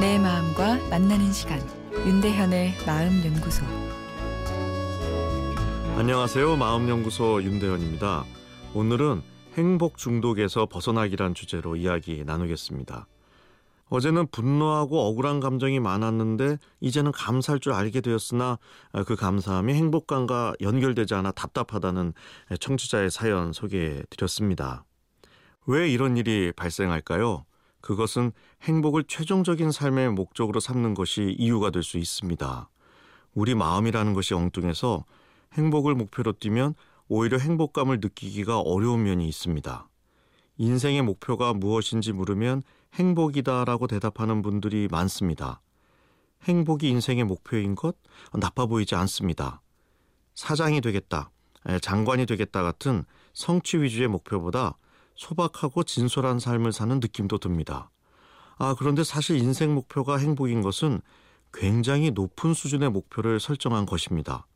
만나는 시간 윤대현의 마음 연구소 안녕하세요. 마음 연구소 윤대현입니다. 오늘은 행복 중독에서 벗어나기란 주제로 이야기 나누겠습니다. 어제는 분노하고 억울한 감정이 많았는데 이제는 감사할 줄 알게 되었으나 그 감사함이 행복감과 연결되지 않아 답답하다는 청취자의 사연 소개해 드렸습니다. 왜 이런 일이 발생할까요? 그것은 행복을 최종적인 삶의 목적으로 삼는 것이 이유가 될 수 있습니다. 우리 마음이라는 것이 엉뚱해서 행복을 목표로 뛰면 오히려 행복감을 느끼기가 어려운 면이 있습니다. 인생의 목표가 무엇인지 물으면 행복이다라고 대답하는 분들이 많습니다. 행복이 인생의 목표인 것 나빠 보이지 않습니다. 사장이 되겠다, 장관이 되겠다 같은 성취 위주의 목표보다 소박하고 진솔한 삶을 사는 느낌도 듭니다. 아, 그런데 사실 인생 목표가 행복인 것은 굉장히 높은 수준의 목표를 설정한 것입니다.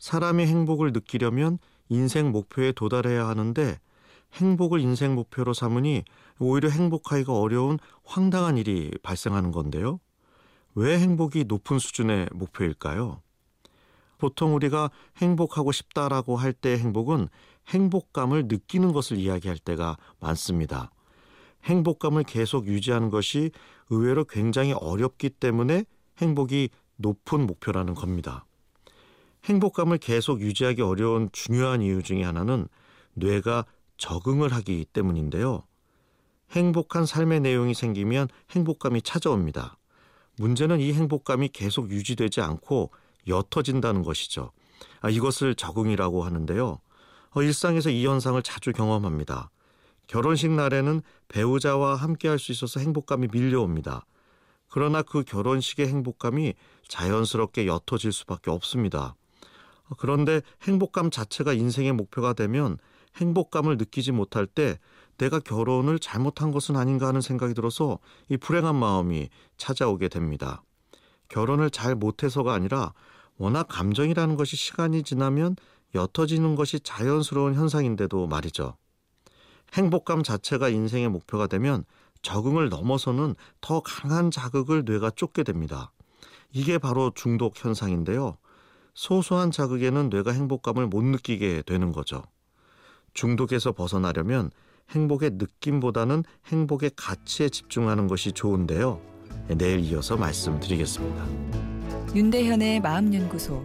사람이 행복을 느끼려면 인생 목표에 도달해야 하는데 행복을 인생 목표로 삼으니 오히려 행복하기가 어려운 황당한 일이 발생하는 건데요. 왜 행복이 높은 수준의 목표일까요? 보통 우리가 행복하고 싶다라고 할 때 행복은 행복감을 느끼는 것을 이야기할 때가 많습니다. 행복감을 계속 유지하는 것이 의외로 굉장히 어렵기 때문에 행복이 높은 목표라는 겁니다. 행복감을 계속 유지하기 어려운 중요한 이유 중의 하나는 뇌가 적응을 하기 때문인데요. 행복한 삶의 내용이 생기면 행복감이 찾아옵니다. 문제는 이 행복감이 계속 유지되지 않고 옅어진다는 것이죠. 아, 이것을 적응이라고 하는데요. 어, 일상에서 이 현상을 자주 경험합니다. 결혼식 날에는 배우자와 함께 할 수 있어서 행복감이 밀려옵니다. 그러나 그 결혼식의 행복감이 자연스럽게 옅어질 수밖에 없습니다. 어, 그런데 행복감 자체가 인생의 목표가 되면 행복감을 느끼지 못할 때 내가 결혼을 잘못한 것은 아닌가 하는 생각이 들어서 이 불행한 마음이 찾아오게 됩니다. 결혼을 잘 못해서가 아니라 워낙 감정이라는 것이 시간이 지나면 옅어지는 것이 자연스러운 현상인데도 말이죠. 행복감 자체가 인생의 목표가 되면 적응을 넘어서는 더 강한 자극을 뇌가 쫓게 됩니다. 이게 바로 중독 현상인데요. 소소한 자극에는 뇌가 행복감을 못 느끼게 되는 거죠. 중독에서 벗어나려면 행복의 느낌보다는 행복의 가치에 집중하는 것이 좋은데요. 내일 이어서 말씀드리겠습니다. 윤대현의 마음연구소